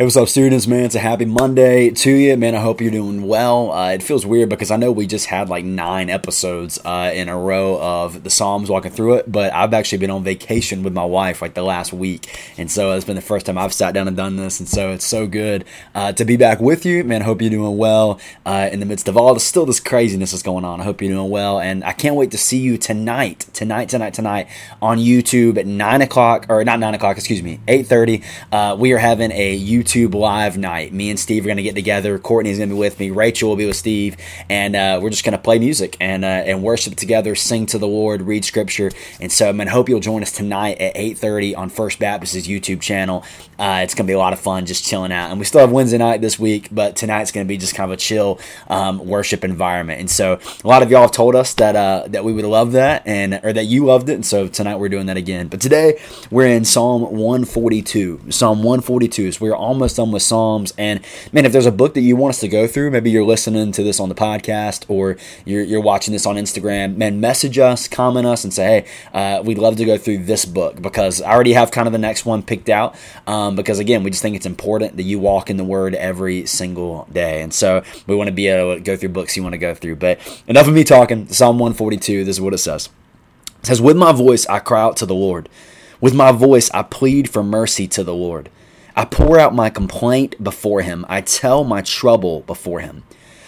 Hey, what's up, students, man? It's a happy Monday to you, man. I hope you're doing well. Uh, it feels weird because I know we just had like nine episodes uh, in a row of the Psalms walking through it, but I've actually been on vacation with my wife like the last week, and so it's been the first time I've sat down and done this, and so it's so good uh, to be back with you, man. I hope you're doing well uh, in the midst of all the still this craziness is going on. I hope you're doing well, and I can't wait to see you tonight, tonight, tonight, tonight on YouTube at nine o'clock or not nine o'clock, excuse me, eight thirty. Uh, we are having a YouTube YouTube live night. Me and Steve are going to get together. Courtney's going to be with me. Rachel will be with Steve, and uh, we're just going to play music and uh, and worship together, sing to the Lord, read Scripture. And so, I hope you'll join us tonight at 8:30 on First Baptist's YouTube channel. Uh, it's going to be a lot of fun, just chilling out. And we still have Wednesday night this week, but tonight's going to be just kind of a chill um, worship environment. And so, a lot of y'all have told us that uh, that we would love that, and or that you loved it. And so tonight we're doing that again. But today we're in Psalm 142. Psalm 142. So we're almost almost done with Psalms. And man, if there's a book that you want us to go through, maybe you're listening to this on the podcast or you're, you're watching this on Instagram, man, message us, comment us, and say, hey, uh, we'd love to go through this book because I already have kind of the next one picked out. Um, because again, we just think it's important that you walk in the Word every single day. And so we want to be able to go through books you want to go through. But enough of me talking. Psalm 142, this is what it says. It says, With my voice I cry out to the Lord. With my voice I plead for mercy to the Lord. I pour out my complaint before him. I tell my trouble before him.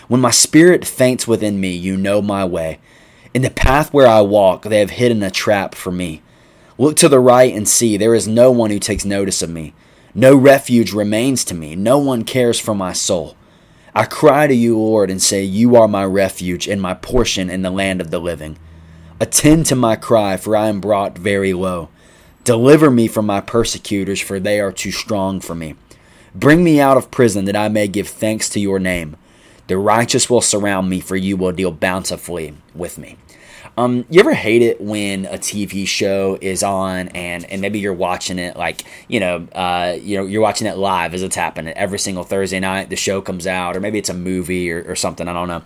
When my spirit faints within me, you know my way. In the path where I walk, they have hidden a trap for me. Look to the right and see, there is no one who takes notice of me. No refuge remains to me. No one cares for my soul. I cry to you, Lord, and say, You are my refuge and my portion in the land of the living. Attend to my cry, for I am brought very low. Deliver me from my persecutors, for they are too strong for me. Bring me out of prison, that I may give thanks to your name. The righteous will surround me, for you will deal bountifully with me. Um, you ever hate it when a TV show is on and, and maybe you're watching it like you know uh, you know you're watching it live as it's happening every single Thursday night the show comes out or maybe it's a movie or, or something I don't know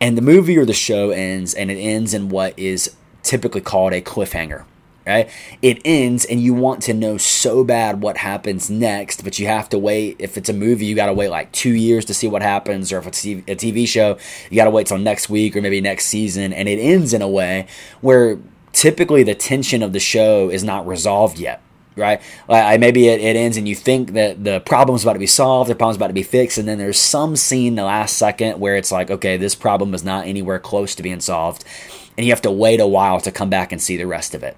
and the movie or the show ends and it ends in what is typically called a cliffhanger right? It ends and you want to know so bad what happens next, but you have to wait. If it's a movie, you got to wait like two years to see what happens, or if it's a TV show, you got to wait till next week or maybe next season. And it ends in a way where typically the tension of the show is not resolved yet. Right, like maybe it, it ends and you think that the problem's about to be solved, the problem's about to be fixed, and then there's some scene the last second where it's like, okay, this problem is not anywhere close to being solved, and you have to wait a while to come back and see the rest of it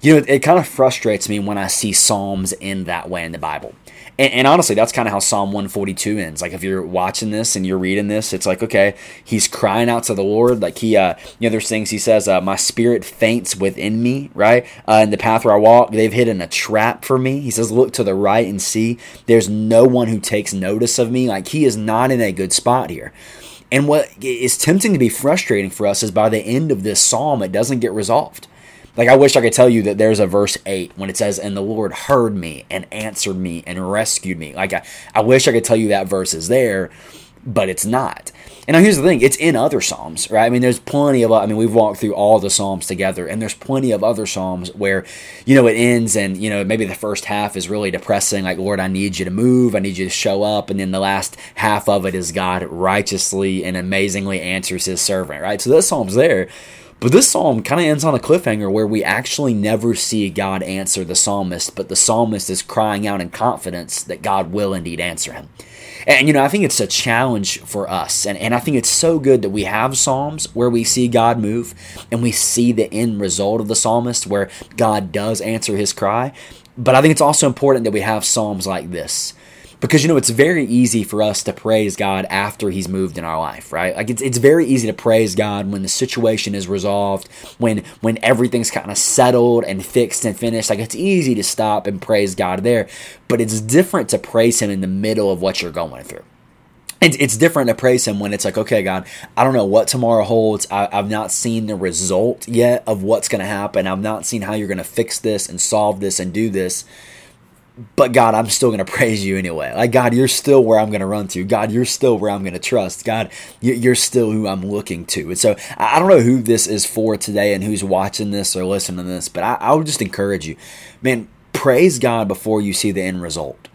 you know, it kind of frustrates me when I see Psalms in that way in the Bible. And, and honestly, that's kind of how Psalm 142 ends. Like if you're watching this and you're reading this, it's like, okay, he's crying out to the Lord. Like he, uh, you know, there's things he says, uh, my spirit faints within me, right? Uh, in the path where I walk, they've hidden a trap for me. He says, look to the right and see. There's no one who takes notice of me. Like he is not in a good spot here. And what is tempting to be frustrating for us is by the end of this psalm, it doesn't get resolved. Like I wish I could tell you that there's a verse 8 when it says, And the Lord heard me and answered me and rescued me. Like I, I wish I could tell you that verse is there, but it's not. And now here's the thing, it's in other Psalms, right? I mean, there's plenty of I mean, we've walked through all the Psalms together, and there's plenty of other Psalms where, you know, it ends and, you know, maybe the first half is really depressing, like, Lord, I need you to move, I need you to show up, and then the last half of it is God righteously and amazingly answers his servant, right? So this Psalm's there. But this psalm kind of ends on a cliffhanger where we actually never see God answer the psalmist, but the psalmist is crying out in confidence that God will indeed answer him. And, you know, I think it's a challenge for us. And, and I think it's so good that we have Psalms where we see God move and we see the end result of the psalmist where God does answer his cry. But I think it's also important that we have Psalms like this because you know it's very easy for us to praise God after he's moved in our life, right? Like it's it's very easy to praise God when the situation is resolved, when when everything's kind of settled and fixed and finished. Like it's easy to stop and praise God there, but it's different to praise him in the middle of what you're going through it's, it's different to praise him when it's like okay god i don't know what tomorrow holds I, have not seen the result yet of what's going to happen i've not seen how you're going to fix this and solve this and do this but god i'm still going to praise you anyway. Like god you're still where i'm going to run to. God you're still where i'm going to trust. God you're still who i'm looking to. And so i don't know who this is for today and who's watching this or listening to this but i, I would just encourage you man praise god before you see the end result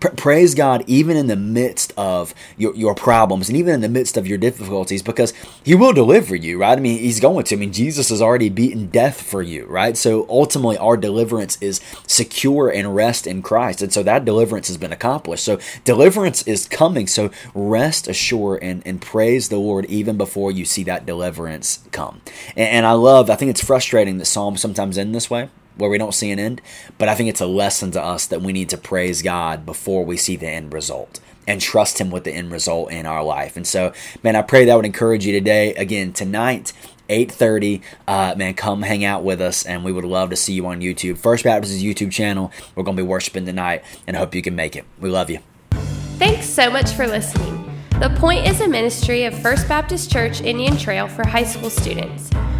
praise God even in the midst of your, your problems and even in the midst of your difficulties because He will deliver you, right? I mean, He's going to. I mean, Jesus has already beaten death for you, right? So ultimately, our deliverance is secure and rest in Christ. And so that deliverance has been accomplished. So deliverance is coming. So rest assured and, and praise the Lord even before you see that deliverance come. And, and I love, I think it's frustrating that Psalms sometimes end this way where we don't see an end. But I think it's a lesson to us that we need to praise God before we see the end result and trust Him with the end result in our life. And so, man, I pray that would encourage you today. Again, tonight, 8.30 uh, man come hang out with us and we would love to see you on youtube first baptist's youtube channel we're going to be worshiping tonight and hope you can make it we love you thanks so much for listening the point is a ministry of first baptist church indian trail for high school students